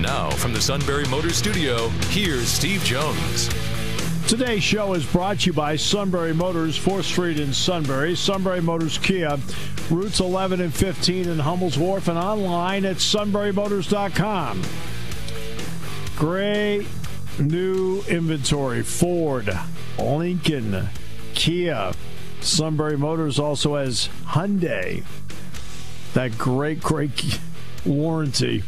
Now, from the Sunbury Motors Studio, here's Steve Jones. Today's show is brought to you by Sunbury Motors, 4th Street in Sunbury, Sunbury Motors Kia, routes 11 and 15 in Hummel's Wharf, and online at sunburymotors.com. Great new inventory Ford, Lincoln, Kia. Sunbury Motors also has Hyundai. That great, great warranty.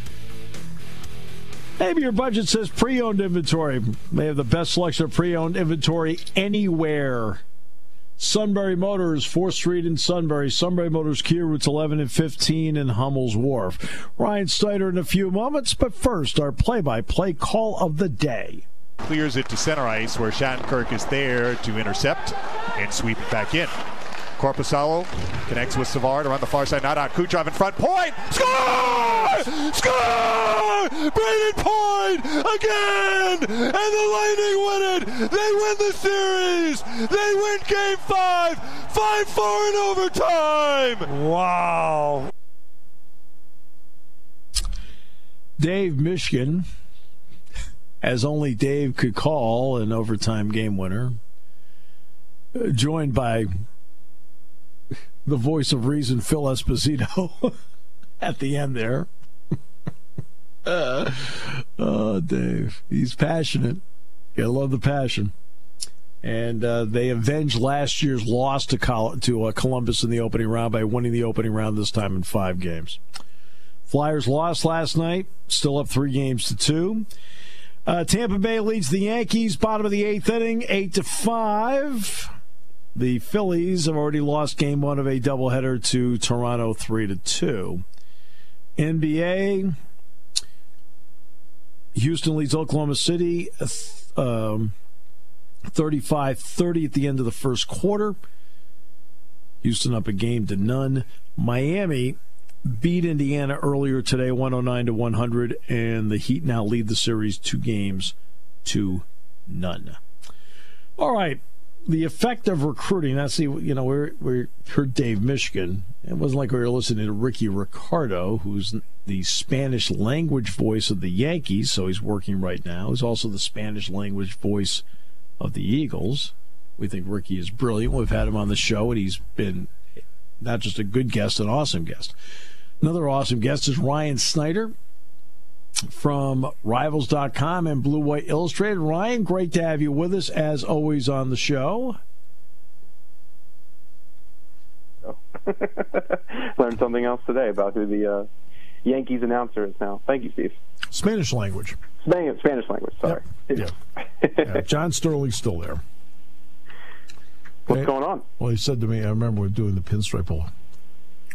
Maybe your budget says pre owned inventory. They have the best selection of pre owned inventory anywhere. Sunbury Motors, 4th Street in Sunbury. Sunbury Motors, Kia routes 11 and 15 in Hummel's Wharf. Ryan Snyder in a few moments, but first, our play by play call of the day. Clears it to center ice where Shattenkirk is there to intercept and sweep it back in. Korpisalo connects with Savard around the far side. Not out. Kucherov in front. Point! Score! Score! Brayden Point again! And the Lightning win it! They win the series! They win game five! 5 4 in overtime! Wow. Dave Mishkin, as only Dave could call an overtime game winner, uh, joined by the voice of reason, Phil Esposito, at the end there. uh, oh, Dave. He's passionate. You love the passion. And uh, they avenged last year's loss to Col- to uh, Columbus in the opening round by winning the opening round this time in five games. Flyers lost last night, still up three games to two. Uh, Tampa Bay leads the Yankees, bottom of the eighth inning, eight to five. The Phillies have already lost game one of a doubleheader to Toronto, three to two. NBA, Houston leads Oklahoma City, um, 35-30 at the end of the first quarter. Houston up a game to none. Miami beat Indiana earlier today, 109 to 100, and the Heat now lead the series two games to none. All right, the effect of recruiting. That's the you know we we heard Dave Mishkin. It wasn't like we were listening to Rickie Ricardo, who's the Spanish language voice of the Yankees, so he's working right now. He's also the Spanish language voice of the Eagles. We think Rickie is brilliant. We've had him on the show, and he's been not just a good guest, an awesome guest. Another awesome guest is Ryan Snyder from Rivals.com and Blue White Illustrated. Ryan, great to have you with us as always on the show. Oh. Learned something else today about who the uh, Yankees announcer is now. Thank you, Steve. Spanish language. Spanish, Spanish language. Sorry. Yep. Yeah. yeah. John Sterling's still there. What's going on? Well, he said to me, I remember we are doing the Pinstripe Bowl.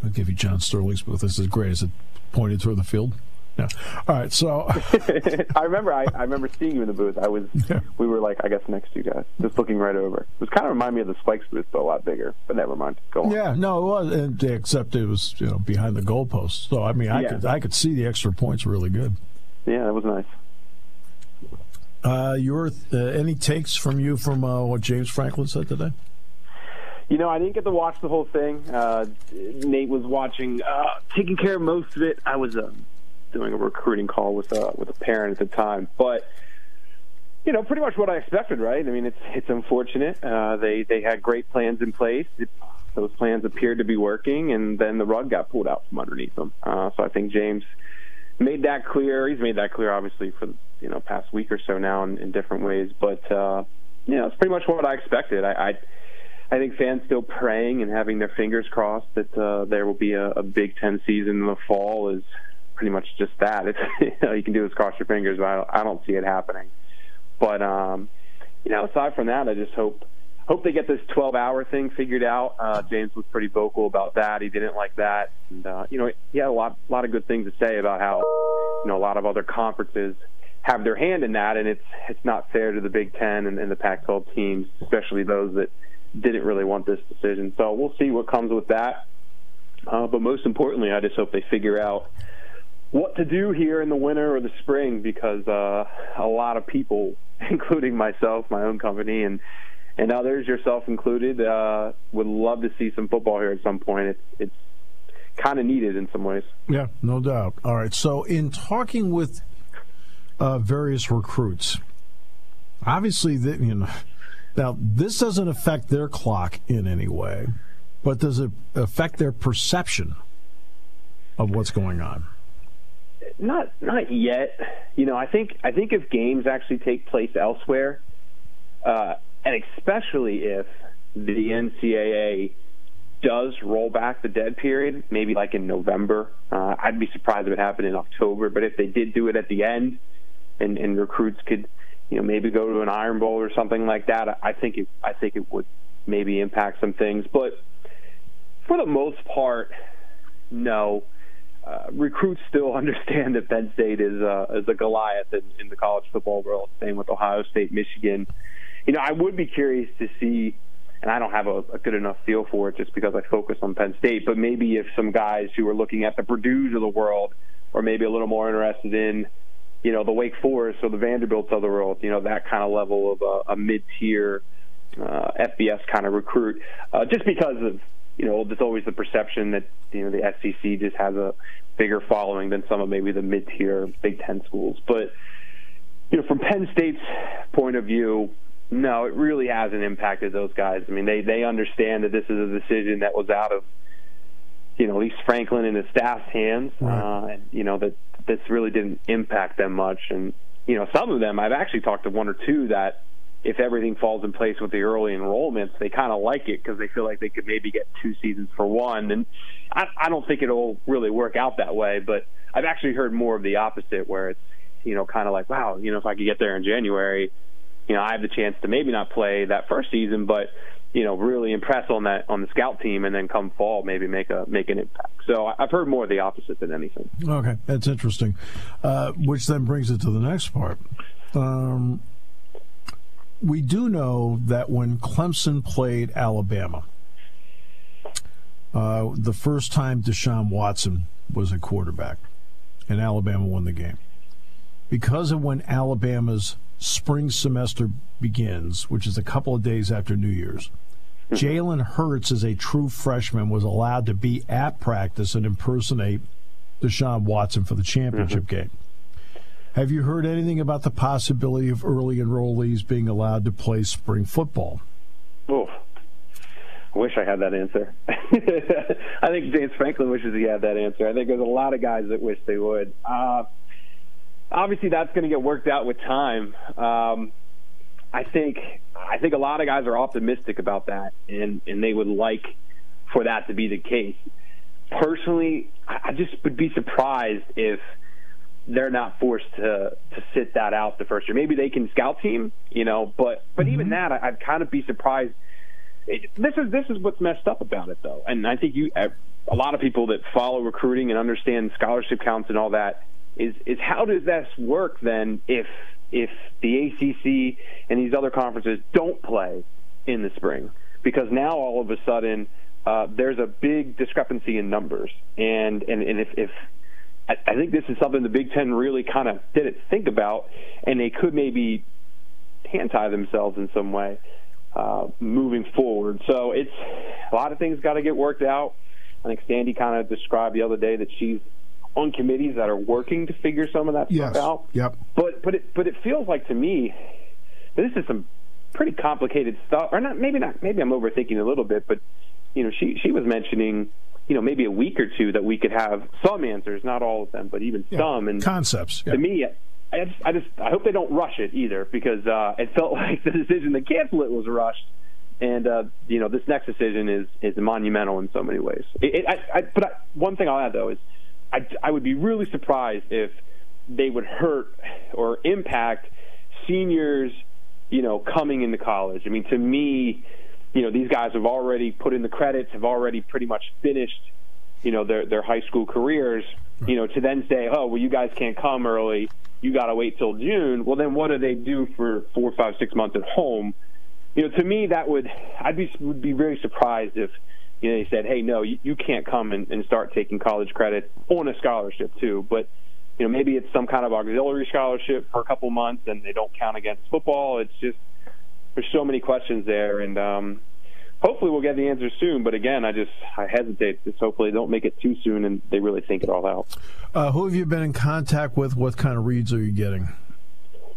I'll give you John Sterling's booth. This is great. Is it pointed toward the field? Yeah. All right. So I remember I, I remember seeing you in the booth. I was yeah. we were like I guess next to you guys, just looking right over. It was kind of remind me of the Spikes booth, but a lot bigger. But never mind. Go on. Yeah. No, it was, and, except it was you know behind the goalpost. So I mean, I yeah. could I could see the extra points really good. Yeah, that was nice. Uh, your uh, any takes from you from uh, what James Franklin said today? You know, I didn't get to watch the whole thing. Uh, Nate was watching, uh, taking care of most of it. I was um, doing a recruiting call with a with a parent at the time, but you know, pretty much what I expected, right? I mean, it's it's unfortunate. Uh, they they had great plans in place. It, those plans appeared to be working, and then the rug got pulled out from underneath them. Uh, so I think James made that clear. He's made that clear, obviously, for you know past week or so now in, in different ways. But uh, you know, it's pretty much what I expected. I, I I think fans still praying and having their fingers crossed that uh, there will be a, a Big Ten season in the fall is pretty much just that. It's you know you can do is cross your fingers, but I don't, I don't see it happening. But um, you know, aside from that, I just hope hope they get this 12 hour thing figured out. Uh, James was pretty vocal about that. He didn't like that, and uh, you know, he had a lot lot of good things to say about how you know a lot of other conferences have their hand in that, and it's it's not fair to the Big Ten and, and the Pac-12 teams, especially those that didn't really want this decision. So we'll see what comes with that. Uh, but most importantly, I just hope they figure out what to do here in the winter or the spring because uh, a lot of people, including myself, my own company, and and others, yourself included, uh, would love to see some football here at some point. It's it's kind of needed in some ways. Yeah, no doubt. All right. So in talking with uh, various recruits, obviously, the, you know, now this doesn't affect their clock in any way, but does it affect their perception of what's going on? Not not yet. You know, I think I think if games actually take place elsewhere, uh, and especially if the NCAA does roll back the dead period, maybe like in November. Uh, I'd be surprised if it happened in October, but if they did do it at the end, and, and recruits could, you know, maybe go to an Iron Bowl or something like that, I think it, I think it would maybe impact some things. But for the most part, no. Uh, recruits still understand that Penn State is uh, is a Goliath in, in the college football world. Same with Ohio State, Michigan. You know, I would be curious to see and I don't have a, a, good enough feel for it just because I focus on Penn State. But maybe if some guys who are looking at the Purdue's of the world, or maybe a little more interested in, you know, the Wake Forest or the Vanderbilts of the world, you know, that kind of level of a, a mid-tier uh, FBS kind of recruit, uh, just because of you know, there's always the perception that you know the SEC just has a bigger following than some of maybe the mid-tier Big Ten schools, but you know, from Penn State's point of view, no, it really hasn't impacted those guys. I mean, they they understand that this is a decision that was out of you know at least Franklin and his staff's hands, right. uh, and you know that this really didn't impact them much. And you know, some of them I've actually talked to one or two that if everything falls in place with the early enrollments, they kind of like it because they feel like they could maybe get two seasons for one. And I, I don't think it'll really work out that way, but I've actually heard more of the opposite, where it's you know kind of like, wow, you know, if I could get there in January you know, I have the chance to maybe not play that first season, but you know, really impress on that on the scout team, and then come fall maybe make a make an impact. So I've heard more of the opposite than anything. Okay, that's interesting. Uh, which then brings it to the next part. Um, we do know that when Clemson played Alabama, uh, the first time Deshaun Watson was a quarterback, and Alabama won the game because of when Alabama's spring semester begins, which is a couple of days after New Year's, hmm. Jalen Hurts, as a true freshman, was allowed to be at practice and impersonate Deshaun Watson for the championship mm-hmm. game. Have you heard anything about the possibility of early enrollees being allowed to play spring football? Oh, I wish I had that answer. I think James Franklin wishes he had that answer. I think there's a lot of guys that wish they would. Uh, obviously that's going to get worked out with time. Um, I think I think a lot of guys are optimistic about that, and and they would like for that to be the case. Personally, I just would be surprised if they're not forced to to sit that out the first year. Maybe they can scout team, you know, but but mm-hmm. even that, I'd kind of be surprised. It, this is this is what's messed up about it, though, and I think you a lot of people that follow recruiting and understand scholarship counts and all that is is how does this work then if if the ACC and these other conferences don't play in the spring because now all of a sudden uh, there's a big discrepancy in numbers and and, and if, if I, I think this is something the Big Ten really kind of didn't think about and they could maybe hand tie themselves in some way uh, moving forward so it's a lot of things got to get worked out I think Sandy kind of described the other day that she's on committees that are working to figure some of that yes. stuff out. Yep. But but it but it feels like to me this is some pretty complicated stuff. Or not maybe not maybe I'm overthinking a little bit, but you know, she she was mentioning you know maybe a week or two that we could have some answers, not all of them, but even yeah. some and concepts. Yeah. To me, I just, I just I hope they don't rush it either because uh, it felt like the decision to cancel it was rushed, and uh, you know this next decision is is monumental in so many ways. It, it, I, I, but I, one thing I'll add though is I, I would be really surprised if they would hurt or impact seniors, you know, coming into college. I mean, to me, you know, these guys have already put in the credits, have already pretty much finished, you know, their their high school careers. You know, to then say, oh, well, you guys can't come early. you got to wait till June. Well, then what do they do for four, five, six months at home? You know, to me, that would I'd be would be very surprised if you know they said, hey, no, you, you can't come and, and start taking college credit on a scholarship too. But you know, maybe it's some kind of auxiliary scholarship for a couple months, and they don't count against football. It's just there's so many questions there, and um, hopefully we'll get the answer soon. But again, I just I hesitate. Just hopefully they don't make it too soon and they really think it all out. Uh, who have you been in contact with? What kind of reads are you getting?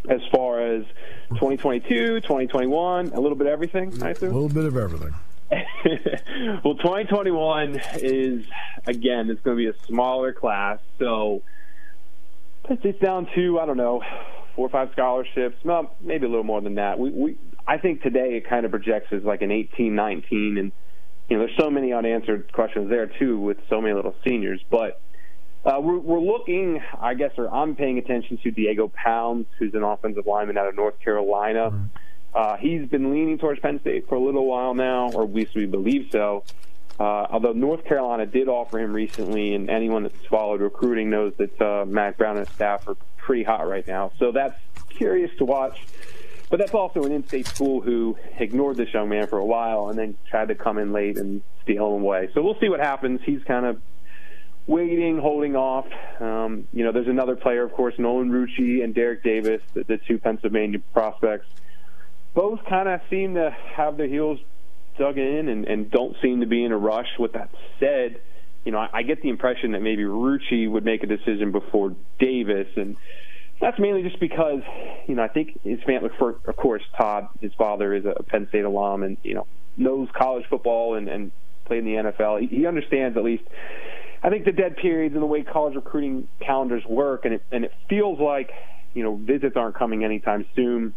As far as 2022, 2021, a little bit of everything. A little bit of everything. well, 2021 is again it's going to be a smaller class, so it's down to I don't know four or five scholarships, well, maybe a little more than that. We, we I think today it kind of projects as like an 18, 19, and you know there's so many unanswered questions there too with so many little seniors. But uh, we're, we're looking, I guess, or I'm paying attention to Diego Pounds, who's an offensive lineman out of North Carolina. Mm-hmm. Uh, he's been leaning towards Penn State for a little while now, or at least we believe so. Uh, although North Carolina did offer him recently, and anyone that's followed recruiting knows that uh, Mack Brown and his staff are pretty hot right now. So that's curious to watch. But that's also an in-state school who ignored this young man for a while and then tried to come in late and steal him away. So we'll see what happens. He's kind of waiting, holding off. Um, you know, there's another player, of course, Nolan Rucci and Derrick Davis, the, the two Pennsylvania prospects. Both kind of seem to have their heels dug in and, and don't seem to be in a rush. With that said, you know, I, I get the impression that maybe Rucci would make a decision before Davis, and that's mainly just because, you know, I think his family, for, of course, Todd, his father is a Penn State alum and, you know, knows college football and, and played in the NFL. He, he understands at least, I think, the dead periods and the way college recruiting calendars work. And it, and it feels like, you know, visits aren't coming anytime soon.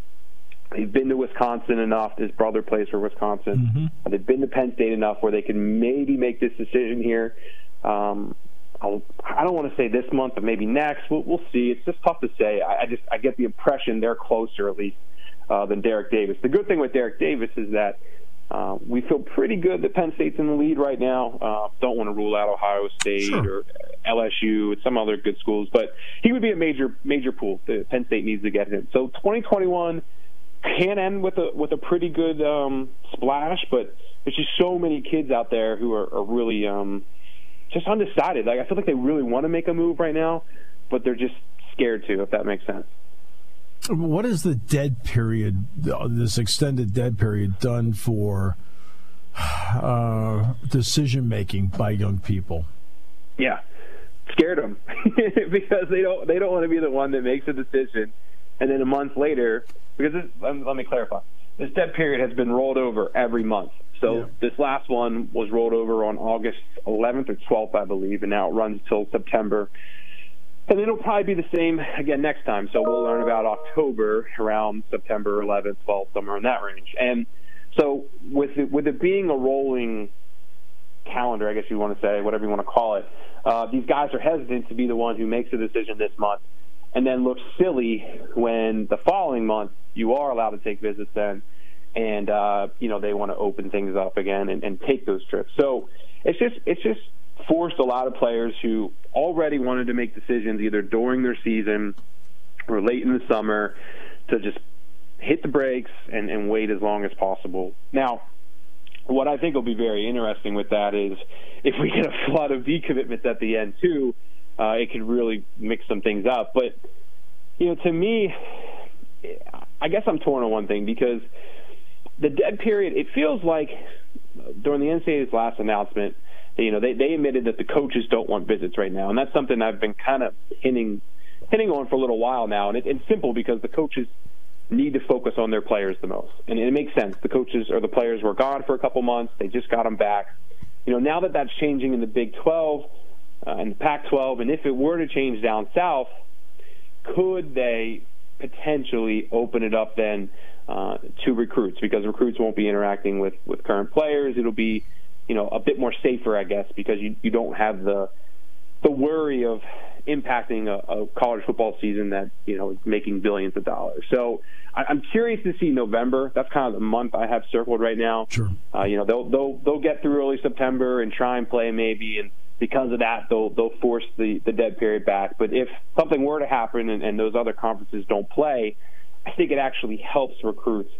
They've been to Wisconsin enough. His brother plays for Wisconsin. Mm-hmm. They've been to Penn State enough where they can maybe make this decision here. Um, I'll, I don't want to say this month, but maybe next. We'll, we'll see. It's just tough to say. I, I just I get the impression they're closer at least uh, than Derrick Davis. The good thing with Derrick Davis is that uh, we feel pretty good that Penn State's in the lead right now. Uh, don't want to rule out Ohio State sure. or LSU and some other good schools, but he would be a major major pool. that Penn State needs to get him. So 2021 can end with a with a pretty good um, splash, but there's just so many kids out there who are, are really um, just undecided. Like I feel like they really want to make a move right now, but they're just scared to. If that makes sense. What is the dead period? This extended dead period done for uh, decision making by young people? Yeah, scared them because they don't they don't want to be the one that makes a decision, and then a month later, because this, let, let me clarify, this dead period has been rolled over every month. So yeah. this last one was rolled over on August 11th or 12th, I believe, and now it runs till September. And then it'll probably be the same again next time. So we'll learn about October around September 11th, 12th, somewhere in that range. And so with it, with it being a rolling calendar, I guess you want to say, whatever you want to call it, uh, these guys are hesitant to be the one who makes a decision this month and then looks silly when the following month you are allowed to take visits then and uh, you know they want to open things up again and, and take those trips. So it's just it's just forced a lot of players who already wanted to make decisions either during their season or late in the summer to just hit the brakes and, and wait as long as possible. Now, what I think will be very interesting with that is if we get a flood of decommitments at the end too, uh, it could really mix some things up. But you know, to me, I guess I'm torn on one thing because the dead period, it feels like during the NCAA's last announcement, you know, they, they admitted that the coaches don't want visits right now, and that's something I've been kind of hinting hinting on for a little while now, and it, it's simple because the coaches need to focus on their players the most, and it makes sense. The coaches or the players were gone for a couple months; they just got them back. You know, now that that's changing in the Big 12 uh, and the Pac-12, and if it were to change down south, could they potentially open it up then uh, to recruits because recruits won't be interacting with, with current players. It'll be, you know, a bit more safer, I guess, because you, you don't have the the worry of impacting a, a college football season that you know is making billions of dollars. So I, I'm curious to see November. That's kind of the month I have circled right now. Sure. Uh, you know, they'll they'll they'll get through early September and try and play maybe, and because of that, they'll they'll force the the dead period back. But if something were to happen and, and those other conferences don't play, I think it actually helps recruits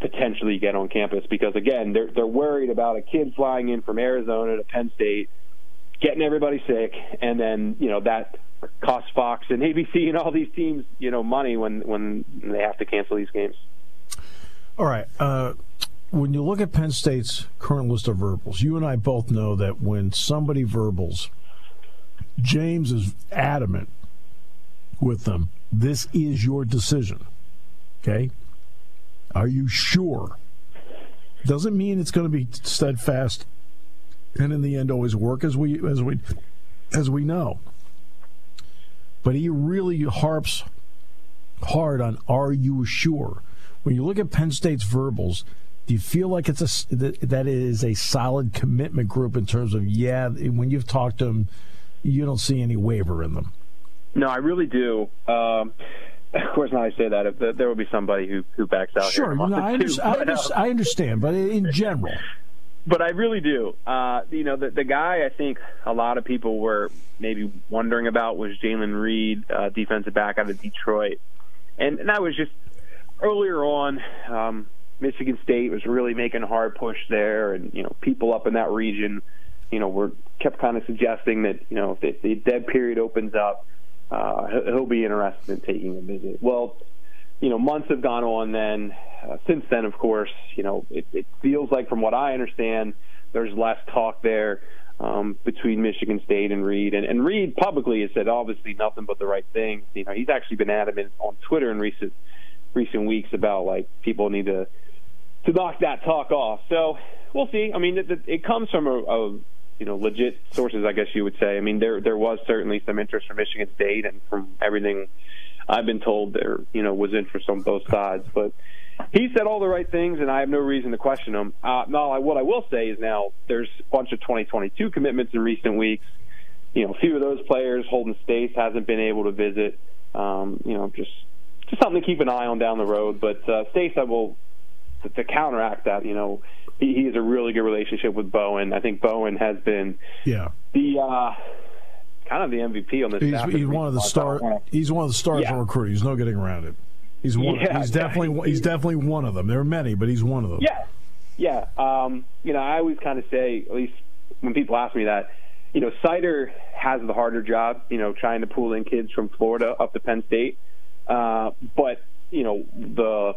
potentially get on campus because again, they're they're worried about a kid flying in from Arizona to Penn State, getting everybody sick, and then you know that costs Fox and ABC and all these teams you know money when when they have to cancel these games. All right. Uh, when you look at Penn State's current list of verbals, you and I both know that when somebody verbals, James is adamant with them. This is your decision. Okay? Are you sure? Doesn't mean it's going to be steadfast and in the end always work as we as we as we know. But he really harps hard on are you sure? When you look at Penn State's verbals, do you feel like it's a that is a solid commitment group in terms of yeah? When you've talked to them, you don't see any waiver in them. No, I really do. Um, of course, now I say that there will be somebody who who backs out. Sure, no, I, under, I, under, I, understand, but in general. But I really do. Uh, you know, the, the guy I think a lot of people were maybe wondering about was Jaylen Reed, uh, defensive back out of Detroit, and, and that was just earlier on. Um, Michigan State was really making a hard push there, and you know people up in that region, you know, were kept kind of suggesting that you know if the, the dead period opens up, uh, he'll be interested in taking a visit. Well, you know, months have gone on. Then uh, since then, of course, you know, it, it feels like from what I understand, there's less talk there um, between Michigan State and Reed. And, and Reed publicly has said obviously nothing but the right things. You know, he's actually been adamant on Twitter in recent recent weeks about like people need to to knock that talk off. So we'll see. I mean, it, it comes from a, a you know legit sources, I guess you would say. I mean, there there was certainly some interest from Michigan State, and from everything I've been told, there you know was interest on both sides. But he said all the right things, and I have no reason to question him. Uh, now, what I will say is now there's a bunch of 2022 commitments in recent weeks. You know, a few of those players, Holden Staes hasn't been able to visit. Um, you know, just just something to keep an eye on down the road. But uh, Staes, I will to, to counteract that, you know, he, he has a really good relationship with Bowen. I think Bowen has been yeah the uh, kind of the MVP on this. He's, he's one of the star. He's one of the stars yeah. in recruiting. There's no getting around it. He's one. Yeah, he's definitely he's definitely one of them. There are many, but he's one of them. Yeah, yeah. Um, you know, I always kind of say, at least when people ask me that, you know, Seider has the harder job. You know, trying to pull in kids from Florida up to Penn State. Uh, but you know the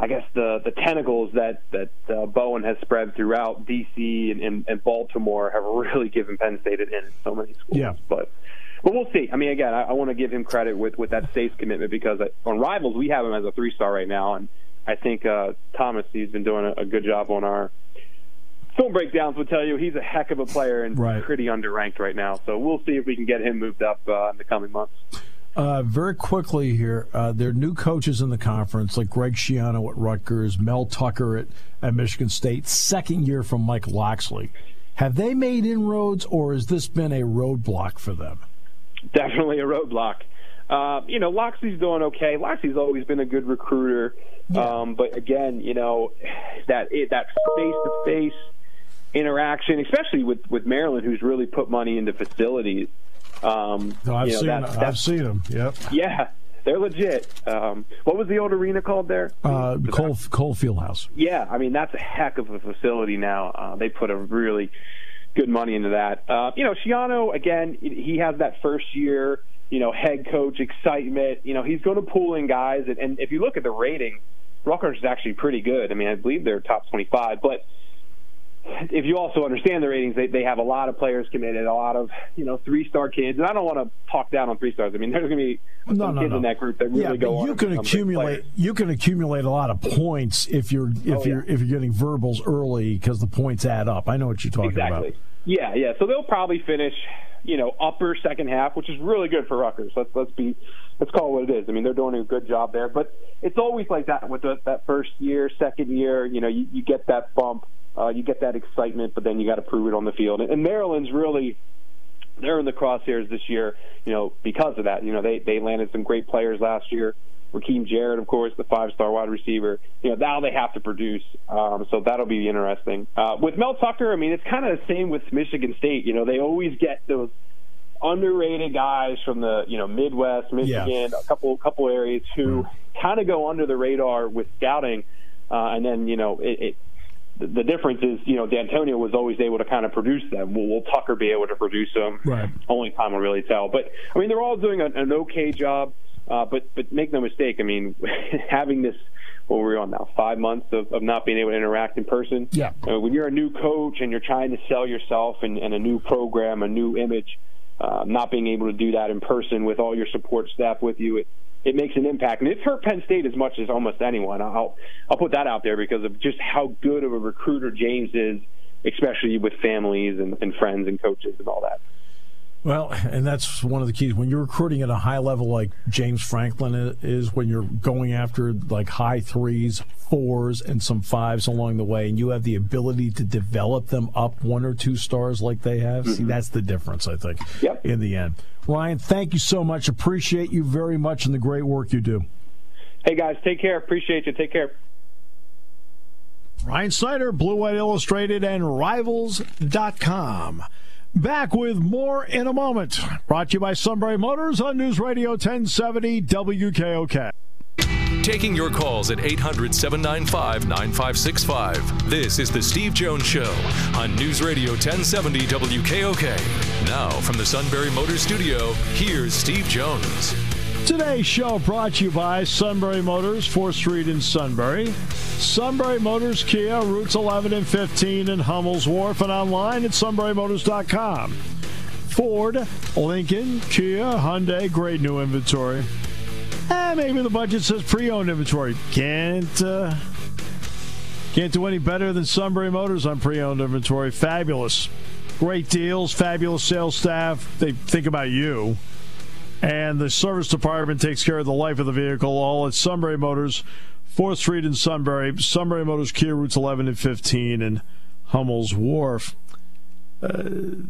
I guess the the tentacles that that uh, Bowen has spread throughout DC and, and, and, Baltimore have really given Penn State an in so many schools. Yeah. But but we'll see. I mean, again, I, I want to give him credit with with that State's commitment because on Rivals we have him as a three star right now, and I think uh, Thomas he's been doing a, a good job on our film breakdowns will tell you he's a heck of a player and right. pretty underranked right now. So we'll see if we can get him moved up uh, in the coming months. Uh, very quickly here, uh, there are new coaches in the conference, like Greg Schiano at Rutgers, Mel Tucker at, at Michigan State, second year from Mike Locksley. Have they made inroads, or has this been a roadblock for them? Definitely a roadblock. Uh, you know, Locksley's doing okay. Locksley's always been a good recruiter, yeah. um, but again, you know, that that face to face interaction, especially with with Maryland, who's really put money into facilities. Um, no, I've, you know, seen, that, I've seen them. Yep. Yeah, they're legit. Um, what was the old arena called there? Uh, Cole, Cole Fieldhouse. Yeah, I mean that's a heck of a facility now. Uh, they put a really good money into that. Uh, you know, Schiano again, he has that first year, you know, head coach excitement. You know, he's going to pull in guys, and, and if you look at the rating, Rutgers is actually pretty good. I mean, I believe they're top twenty-five, but if you also understand the ratings, they, they have a lot of players committed, a lot of you know three star kids, and I don't want to talk down on three stars. I mean, there's going to be some no, kids no. in that group that really yeah, go on. You can accumulate you can accumulate a lot of points if you're if oh, you're yeah. if you're getting verbals early because the points add up. I know what you're talking about. exactly. about. Yeah, yeah. So they'll probably finish, you know, upper second half, which is really good for Rutgers. Let's let's be let's call it what it is. I mean, they're doing a good job there, but it's always like that with the, that first year, second year. You know, you, you get that bump uh, you get that excitement, but then you got to prove it on the field. And, and Maryland's really they're in the crosshairs this year, you know, because of that. You know, they they landed some great players last year. Rakim Jarrett, of course, the five-star wide receiver. You know, now they have to produce, um, so that'll be interesting. Uh, with Mel Tucker, I mean, it's kind of the same with Michigan State. You know, they always get those underrated guys from the you know Midwest, Michigan, yeah. a couple couple areas who mm. kind of go under the radar with scouting, uh, and then you know it, it the difference is, you know, Dantonio was always able to kind of produce them. Will, will Tucker be able to produce them? Right. Only time will really tell. But I mean, they're all doing an, an okay job. Uh, but but make no mistake. I mean, having this what we're on now five months of, of not being able to interact in person. Yeah. Uh, when you're a new coach and you're trying to sell yourself and, and a new program, a new image, uh, not being able to do that in person with all your support staff with you, it, it makes an impact. And it's hurt Penn State as much as almost anyone. I'll I'll put that out there because of just how good of a recruiter James is, especially with families and, and friends and coaches and all that. Well, and that's one of the keys when you're recruiting at a high level like James Franklin is when you're going after like high threes, fours, and some fives along the way, and you have the ability to develop them up one or two stars like they have. Mm-hmm. See, that's the difference, I think, yep. in the end. Ryan, thank you so much. Appreciate you very much and the great work you do. Hey, guys, take care. Appreciate you. Take care. Ryan Snyder, Blue White Illustrated, and Rivals.com. Back with more in a moment. Brought to you by Sunbury Motors on News Radio 1070 WKOK. Taking your calls at 800 795 9565. This is The Steve Jones Show on News Radio 1070 WKOK. Now, from the Sunbury Motors Studio, here's Steve Jones. Today's show brought to you by Sunbury Motors, 4th Street in Sunbury. Sunbury Motors Kia, routes 11 and 15 in Hummel's Wharf, and online at sunburymotors.com. Ford, Lincoln, Kia, Hyundai, great new inventory. Eh, maybe the budget says pre-owned inventory. Can't uh, can't do any better than Sunbury Motors on pre-owned inventory. Fabulous, great deals, fabulous sales staff. They think about you and the service department takes care of the life of the vehicle. All at Sunbury Motors, 4th Street in Sunbury, Sunbury Motors Kia routes 11 and 15, and Hummel's Wharf. Uh,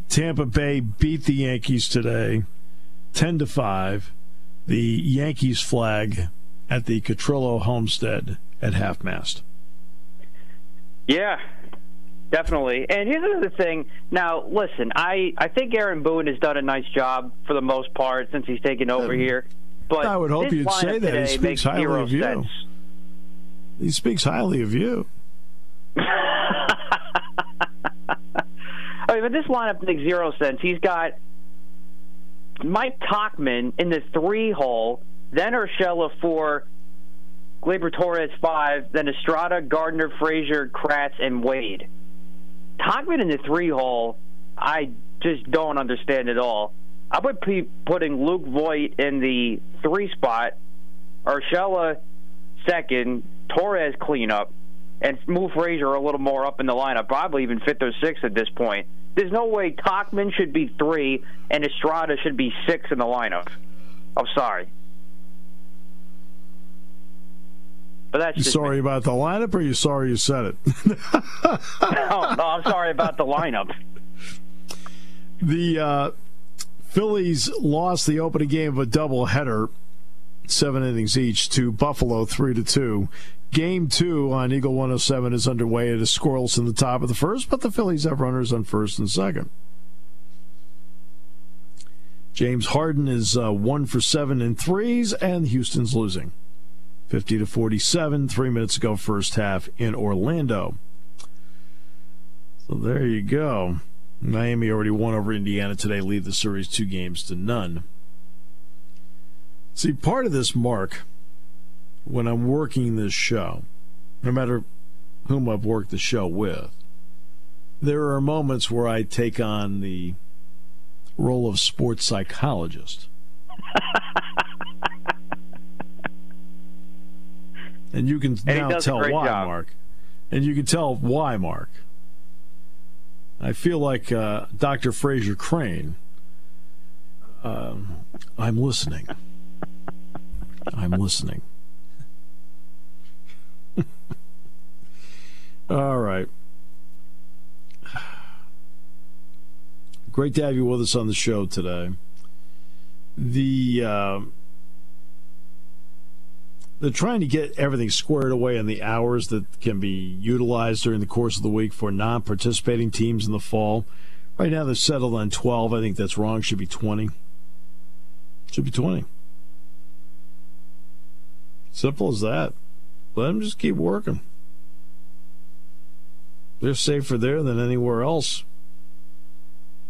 Tampa Bay beat the Yankees today, 10 to 5. The Yankees flag at the Catrillo Homestead at half mast. Yeah, Definitely. And here's the thing. Now, listen, I, I think Aaron Boone has done a nice job for the most part since he's taken over um, here. But I would hope you'd say that. He speaks highly of you. Sense. He speaks highly of you. I mean, but this lineup makes zero sense. He's got Mike Tauchman in the three hole, then Urshela four, Gleyber Torres five, then Estrada, Gardner, Frazier, Kratz, and Wade. Tauchman in the three hole, I just don't understand at all. I would be putting Luke Voit in the three spot, Urshela second, Torres cleanup, and move Frazier a little more up in the lineup. Probably even fifth or sixth at this point. There's no way Tauchman should be three and Estrada should be six in the lineup. I'm sorry. But that's sorry me. about the lineup, or you sorry you said it? no, no, I'm sorry about the lineup. The uh, Phillies lost the opening game of a doubleheader, seven innings each, to Buffalo, three to two. Game two on Eagle 107 is underway. It is scoreless in the top of the first, but the Phillies have runners on first and second. James Harden is uh, one for seven in threes, and Houston's losing. 50 to 47, three minutes ago, first half in Orlando. So there you go. Miami already won over Indiana today, lead the series two games to none. See, part of this, Mark, when I'm working this show, no matter whom I've worked the show with, there are moments where I take on the role of sports psychologist. And you can and now tell why, job. Mark. And you can tell why, Mark. I feel like uh, Dr. Frasier Crane. Um, I'm listening. I'm listening. All right. Great to have you with us on the show today. The. Uh, they're trying to get everything squared away in the hours that can be utilized during the course of the week for non-participating teams in the fall. Right now, they're settled on 12. I think that's wrong. Should be 20. Should be 20. Simple as that. Let them just keep working. They're safer there than anywhere else.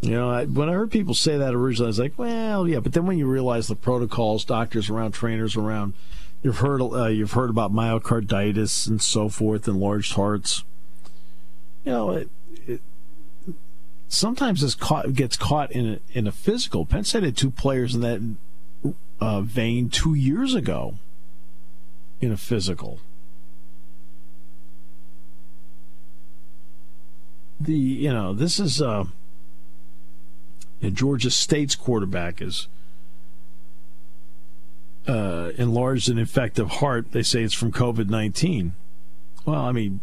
You know, I, when I heard people say that originally, I was like, well, yeah. But then when you realize the protocols, doctors around, trainers around, you've heard uh, you've heard about myocarditis and so forth, enlarged hearts. You know, it, it sometimes this caught, gets caught in a, in a physical. Penn State had two players in that uh, vein two years ago in a physical. The you know this is. Uh, Georgia State's quarterback is uh, enlarged and infective heart. They say it's from COVID 19. Well, I mean,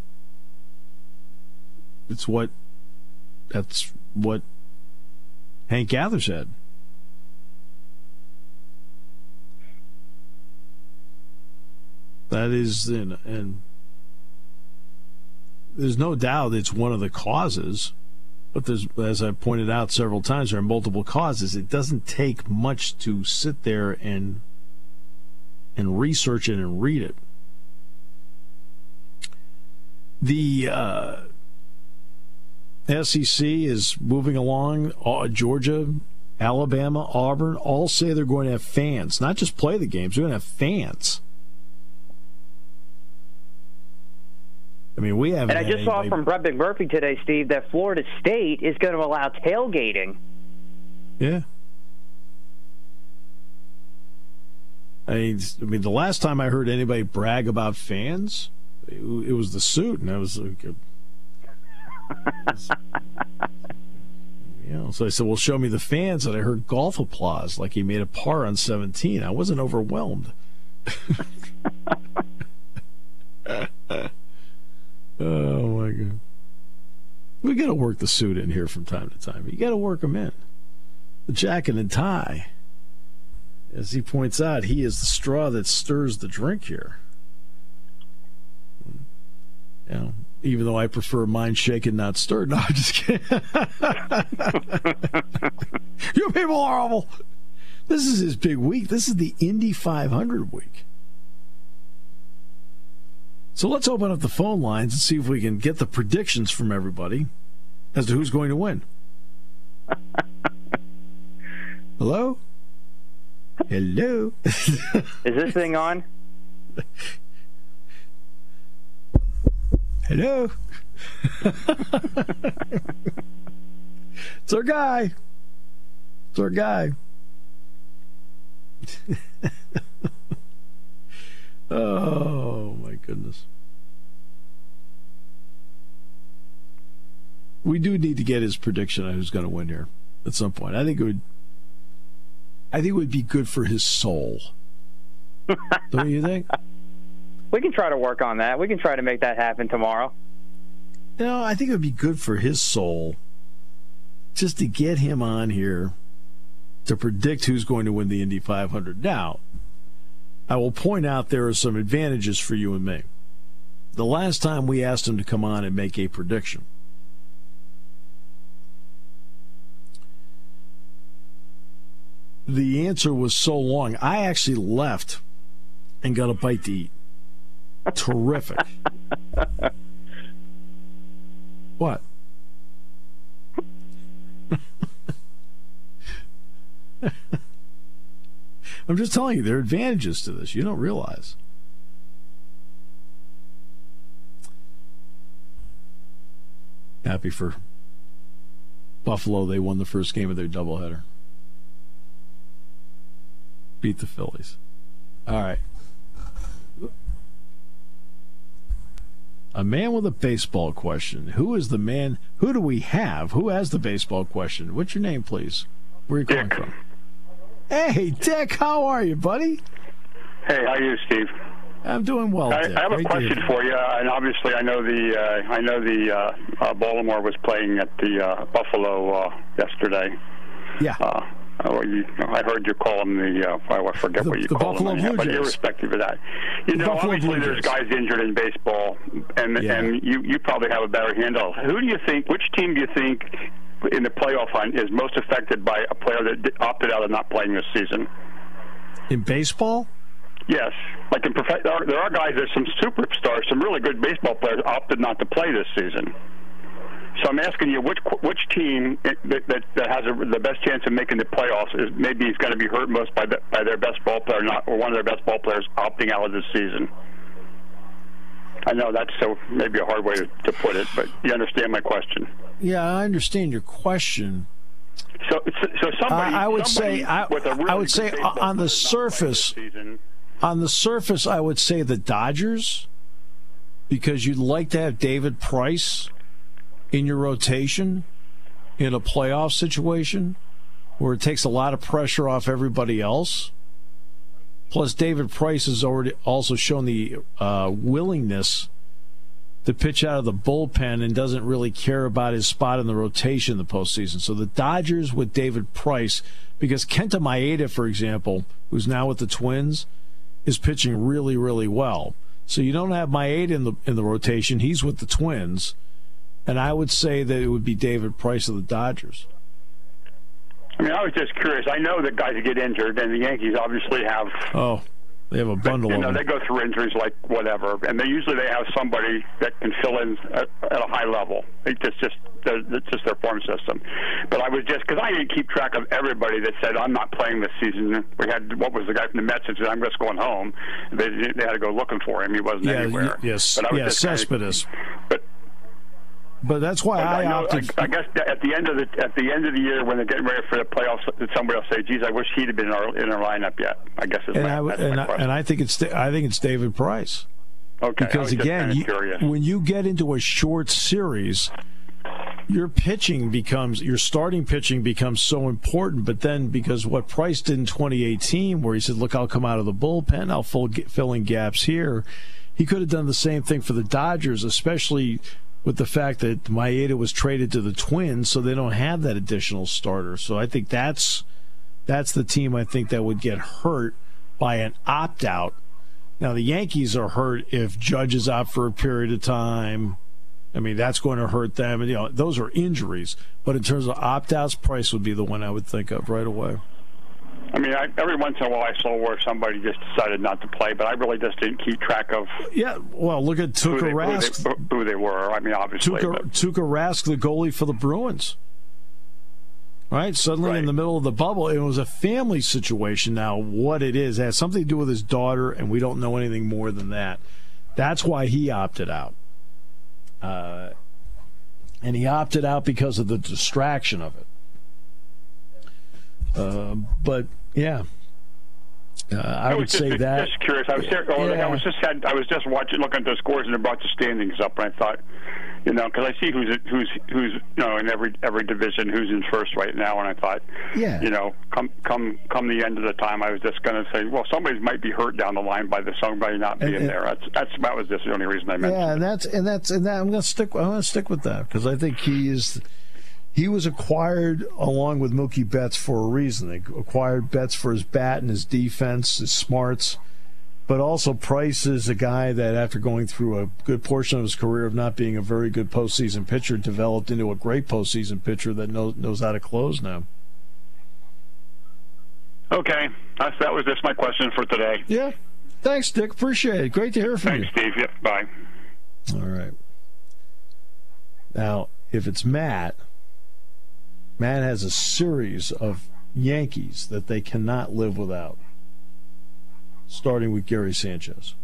it's what that's what Hank Gather said. That is, and, and there's no doubt it's one of the causes. But there's, as I pointed out several times, there are multiple causes. It doesn't take much to sit there and and research it and read it. The uh, SEC is moving along. Uh, Georgia, Alabama, Auburn all say they're going to have fans, not just play the games. They're going to have fans. I mean, we have. And I just saw from Brett McMurphy today, Steve, that Florida State is going to allow tailgating. Yeah. I mean, I mean, the last time I heard anybody brag about fans, it, it was the suit, and I was like, uh, know, so I said, "Well, show me the fans." And I heard golf applause, like he made a par on 17. I wasn't overwhelmed. Oh my god. We got to work the suit in here from time to time. You got to work them in. The jacket and tie. As he points out, he is the straw that stirs the drink here. You know, even though I prefer mine shaken, not stirred. No, I'm just kidding. you people are awful. This is his big week. This is the Indy 500 week. So let's open up the phone lines and see if we can get the predictions from everybody as to who's going to win. Hello? Hello? Is this thing on? Hello? it's our guy. It's our guy. Oh my goodness. We do need to get his prediction on who's going to win here at some point. I think it would. I think it would be good for his soul. Don't you think? We can try to work on that. We can try to make that happen tomorrow. No, I think it would be good for his soul just to get him on here to predict who's going to win the Indy 500. Now, I will point out there are some advantages for you and me. The last time we asked him to come on and make a prediction, the answer was so long, I actually left and got a bite to eat. Terrific. what? I'm just telling you, there are advantages to this. You don't realize. Happy for Buffalo. They won the first game of their doubleheader. Beat the Phillies. All right. A man with a baseball question. Who is the man? Who do we have? Who has the baseball question? What's your name, please? Where are you calling from? Hey, Dick, how are you, buddy? Hey, how are you, Steve? I'm doing well. I, I have Great a question for you, and obviously, I know the uh, I know the uh, uh, Baltimore was playing at the uh, Buffalo uh, yesterday. Yeah. Oh, you, I heard you call them the. Uh, I forget The- what you the call Buffalo them. Blue but irrespective of that, you The know, Buffalo obviously there's guys injured in baseball, and Yeah. and you you probably have a better handle. Who do you think? Which team do you think in the playoff hunt is most affected by a player that opted out of not playing this season? In baseball? Yes, like in prof- there, are, there are guys. There's some superstars, some really good baseball players opted not to play this season. So I'm asking you, which which team that, that, that has a, the best chance of making the playoffs is maybe is going to be hurt most by the, by their best ball player, not or one of their best ball players opting out of this season. I know that's so maybe a hard way to, to put it, but you understand my question. Yeah, I understand your question. So, so somebody, I- I would somebody say- I- with a really I would say on the player not playing this surface- On the surface, I would say the Dodgers because you'd like to have David Price in your rotation in a playoff situation where it takes a lot of pressure off everybody else. Plus, David Price has already also shown the uh, willingness to pitch out of the bullpen and doesn't really care about his spot in the rotation in the postseason. So the Dodgers with David Price, because Kenta Maeda, for example, who's now with the Twins, is pitching really, really well. So you don't have Maeda in the in the rotation. He's with the Twins, and I would say that it would be David Price of the Dodgers. I mean, I was just curious. I know that guys get injured, and the Yankees obviously have. Oh, they have a bundle you of know, them. they go through injuries like whatever, and they usually they have somebody that can fill in at, at a high level. It's just just their- it's just their form system. But I was just because I didn't keep track of everybody that said I'm not playing this season. We had what was the guy from the Mets that said I'm just going home. They, they had to go looking for him. He wasn't yeah, anywhere. yes, but I was yeah, just Cespedes. But But that's why I, I, opted. I, I guess at the end of the at the end of the year when they're getting ready for the playoffs, that somebody will say, "Geez, I wish he'd have been in our, in our lineup yet." I guess is and my, I, that's and, my I, and I think it's I think it's David Price. okay, because again, you, when you get into a short series, your pitching becomes your starting pitching becomes so important. But then because what Price did in 2018, where he said, "Look, I'll come out of the bullpen, I'll fill, fill in gaps here," he could have done the same thing for the Dodgers, especially with the fact that Maeda was traded to the Twins, so they don't have that additional starter. So I think that's that's the team I think that would get hurt by an opt out. Now the Yankees are hurt if Judge is out for a period of time. I mean that's going to hurt them, and you know those are injuries. But in terms of opt outs, Price would be the one I would think of right away. I mean, I, every once in a while I saw where somebody just decided not to play, but I really just didn't keep track of Yeah, well, look at who Tuukka they, who, Rask. they, who they were. I mean, obviously, Tuukka, but, Tuukka Rask, the goalie for the Bruins. Right, suddenly in the middle of the bubble, it was a family situation. Now, what it is it has something to do with his daughter, and we don't know anything more than that. That's why he opted out. Uh, and he opted out because of the distraction of it. Uh, but yeah, uh, I, would just, say that. Just curious. I was ser- oh, like, Yeah. I was just had, I was just watching, looking at the scores, and it brought the standings up, and I thought, you know, because I see who's who's who's you know in every every division who's in first right now, and I thought, Yeah. you know, come come come the end of the time, I was just going to say, well, somebody might be hurt down the line by the somebody not being and- there. That's that's that was just the only reason I mentioned. Yeah, and that's and that's and that, I'm going to stick. I'm going to stick with that because I think he is. He was acquired along with Mookie Betts for a reason. They acquired Betts for his bat and his defense, his smarts, but also Price is a guy that, after going through a good portion of his career of not being a very good postseason pitcher, developed into a great postseason pitcher that knows knows how to close now. Okay, that's, that was just my question for today. Yeah. Thanks, Dick. Appreciate it. Great to hear from you. Thanks, Steve. Yep, bye. All right. Now, if it's Matt, Matt has a series of Yankees that they cannot live without, starting with Gary Sanchez.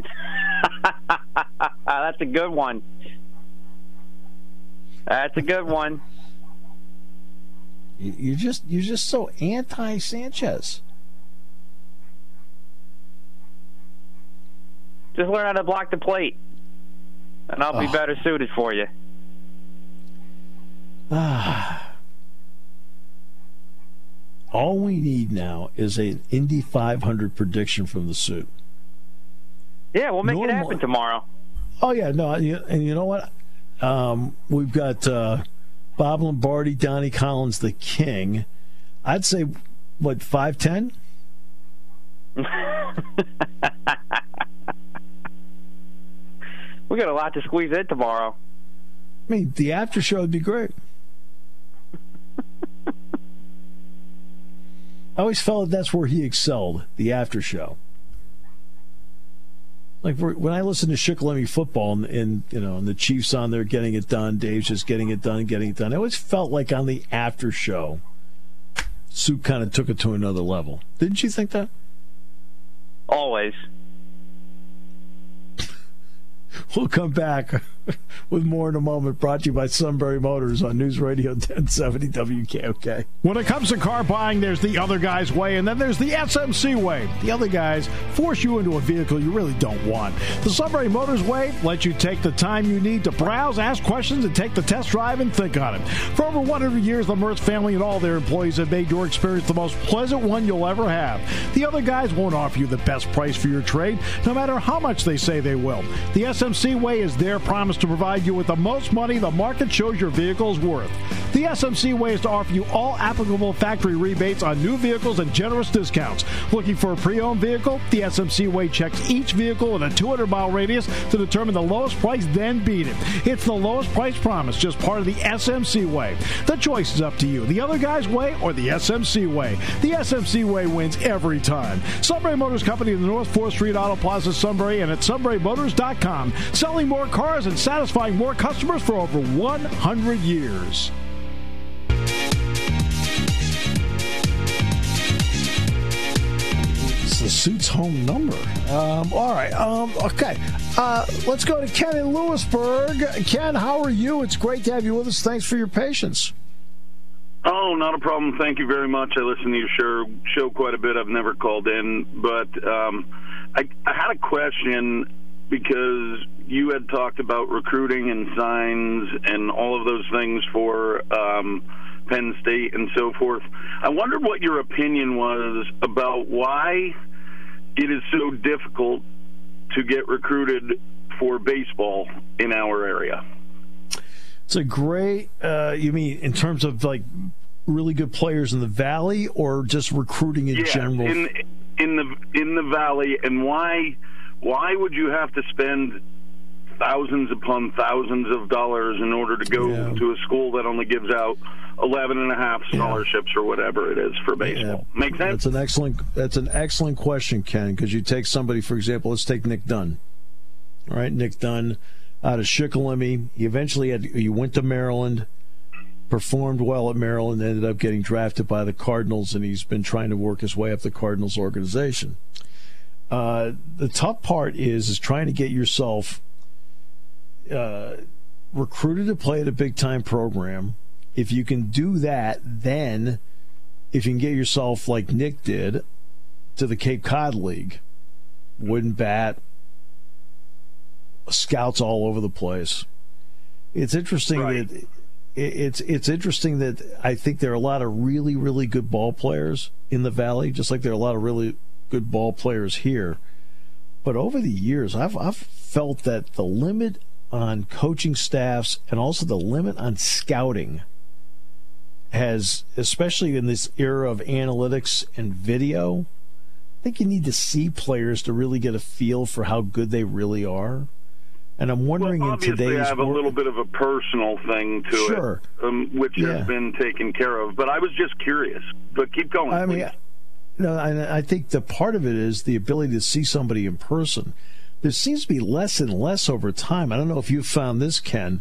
That's a good one. That's a good one. You- You're just you're just so anti Sanchez. Just learn how to block the plate, and I'll be Oh. better suited for you. All we need now is an Indy 500 prediction from the suit. Yeah, we'll make it happen tomorrow. Oh yeah, no, and you know what? Um, we've got uh, Bob Lombardi, Donnie Collins, the King. I'd say what five ten. we got a lot to squeeze in tomorrow. I mean, the after show would be great. I always felt that that's where he excelled, the after show. Like when I listen to Shikellamy football and, and, you know and the Chiefs on there getting it done, Dave's just getting it done, getting it done. I always felt like on the after show, Soup kind of took it to another level. Didn't you think that? Always. We'll come back with more in a moment. Brought to you by Sunbury Motors on News Radio 1070 WKOK. When it comes to car buying, there's the other guy's way, and then there's the SMC way. The other guys force you into a vehicle you really don't want. The Sunbury Motors way lets you take the time you need to browse, ask questions, and take the test drive and think on it. For over 100 years, the Mertz family and all their employees have made your experience the most pleasant one you'll ever have. The other guys won't offer you the best price for your trade, no matter how much they say they will. The SMC way is their promise to provide you with the most money the market shows your vehicle is worth. The SMC way is to offer you all applicable factory rebates on new vehicles and generous discounts. Looking for a pre owned vehicle? The SMC way checks each vehicle in a 200 mile radius to determine the lowest price, then beat it. It's the lowest price promise, just part of the SMC way. The choice is up to you the other guy's way or the SMC way. The SMC way wins every time. Sunbury Motors Company in the North 4th Street Auto Plaza, Sunbury, and at sunburymotors.com. Selling more cars and satisfying more customers for over 100 years. It's the suit's home number. Um, all right. Um, okay. Uh, let's go to Ken in Lewisburg. Ken, how are you? It's great to have you with us. Thanks for your patience. Oh, not a problem. Thank you very much. I listen to your show, show quite a bit. I've never called in, but um, I, I had a question because you had talked about recruiting and signs and all of those things for um, Penn State and so forth. I wondered what your opinion was about why it is so difficult to get recruited for baseball in our area. It's a great. Uh, you mean in terms of like really good players in the valley, or just recruiting in yeah, general? In, in the in the valley, and why why would you have to spend thousands upon thousands of dollars in order to go Yeah. to a school that only gives out 11 and a half scholarships or whatever it is for baseball? Make sense? That's an excellent. That's an excellent question, Ken. Because you take somebody, for example, let's take Nick Dunn. All right, Nick Dunn out of Shikellamy. He eventually had. He went to Maryland, performed well at Maryland, ended up getting drafted by the Cardinals, and he's been trying to work his way up the Cardinals organization. Uh, the tough part is is trying to get yourself uh, recruited to play at a big time program. If you can do that, then if you can get yourself like Nick did to the Cape Cod League, wooden bat, scouts all over the place. It's interesting Right. that it- it's it's interesting that I think there are a lot of really really good ball players in the valley, just like there are a lot of really good ball players here. But over the years, I've I've felt that the limit on coaching staffs and also the limit on scouting has, especially in this era of analytics and video, I think you need to see players to really get a feel for how good they really are. And I'm wondering well, in today's I have a little bit of a personal thing to Sure. it, um, which Yeah. has been taken care of. But I was just curious. But keep going. I mean, please. no, I, I think the part of it is the ability to see somebody in person. There seems to be less and less over time. I don't know if you've found this, Ken.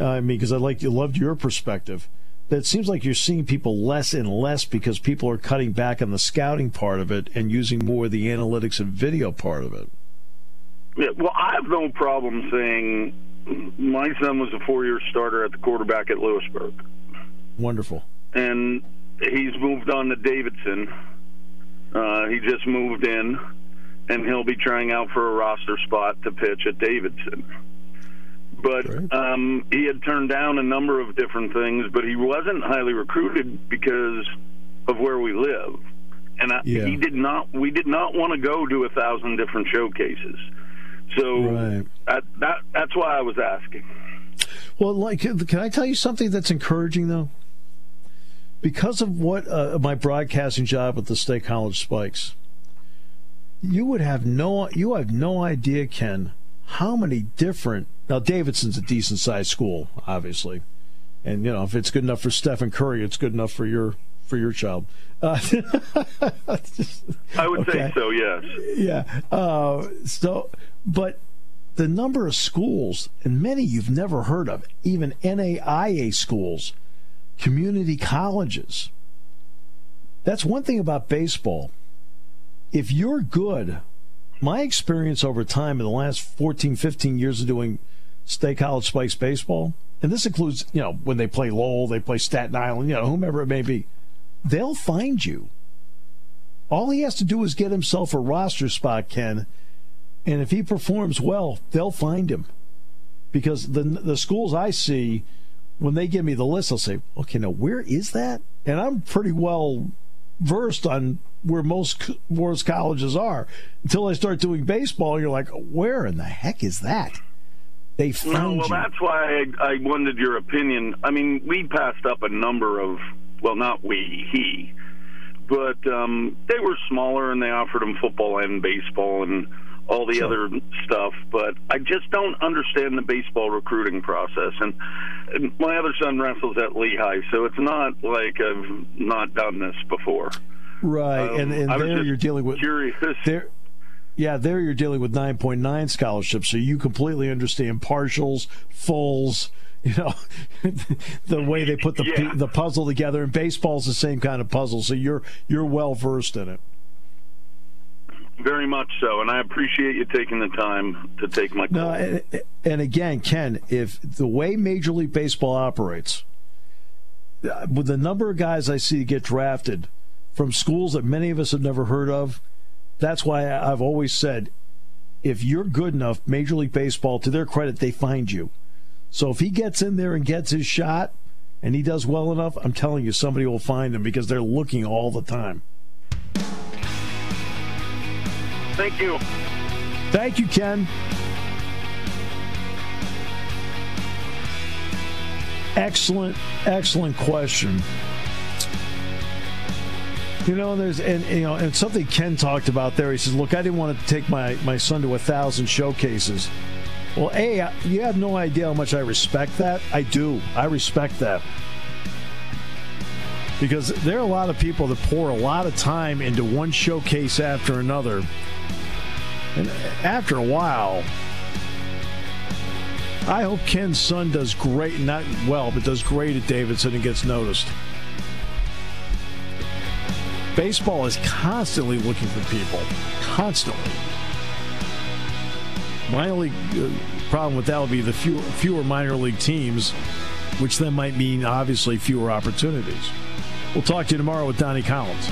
Uh, I mean, because I like you loved your perspective. That it seems like you're seeing people less and less because people are cutting back on the scouting part of it and using more of the analytics and video part of it. Yeah, well, I have no problem saying my son was a four-year starter at the quarterback at Lewisburg, Wonderful. and he's moved on to Davidson. Uh, he just moved in, and he'll be trying out for a roster spot to pitch at Davidson. But um, he had turned down a number of different things, but he wasn't highly recruited because of where we live. And I, Yeah. he did not. We did not want to go to a thousand different showcases. So Right. that, that that's why I was asking. Well, like, can I tell you something that's encouraging though? because of what uh, my broadcasting job at the State College Spikes, you would have no you have no idea, Ken, how many different now Davidson's a decent sized school, obviously, and you know if it's good enough for Stephen Curry, it's good enough for your for your child. Uh, I would okay. say so. Yes. Yeah. Uh, so, but the number of schools, and many you've never heard of, even NAIA schools, community colleges. That's one thing about baseball. If you're good, my experience over time in the last 14, 15 years of doing State College Spikes baseball, and this includes, you know, when they play Lowell, they play Staten Island, you know, whomever it may be they'll find you. All he has to do is get himself a roster spot, Ken, and if he performs well, they'll find him. Because the the schools I see, when they give me the list, I'll say, "Okay, now where is that?" And I'm pretty well versed on where most most colleges are. Until I start doing baseball, you're like, "Where in the heck is that?" They found no, well, you. that's why I, I wanted your opinion. I mean, we passed up a number of well, not we, he, but um, they were smaller and they offered him football and baseball and all the sure. other stuff. But I just don't understand the baseball recruiting process. And, and my other son wrestles at Lehigh, so it's not like I've not done this before. Right, um, and, and there you're dealing with curious. There, yeah, there you're dealing with 9.9 scholarships, so you completely understand partials, fulls you know the way they put the yeah. the puzzle together and baseball's the same kind of puzzle so you're you're well versed in it very much so and i appreciate you taking the time to take my call no, and, and again ken if the way major league baseball operates uh, with the number of guys i see get drafted from schools that many of us have never heard of that's why i've always said if you're good enough major league baseball to their credit they find you so if he gets in there and gets his shot and he does well enough, I'm telling you, somebody will find him because they're looking all the time. Thank you. Thank you, Ken. Excellent, excellent question. You know, there's and you know, and something Ken talked about there. He says, "Look, I didn't want to take my my son to a thousand showcases." Well, A, you have no idea how much I respect that. I do. I respect that. Because there are a lot of people that pour a lot of time into one showcase after another. And after a while, I hope Ken's son does great, not well, but does great at Davidson and gets noticed. Baseball is constantly looking for people. Constantly. My only uh, problem with that would be the fewer, fewer minor league teams, which then might mean obviously fewer opportunities. We'll talk to you tomorrow with Donnie Collins.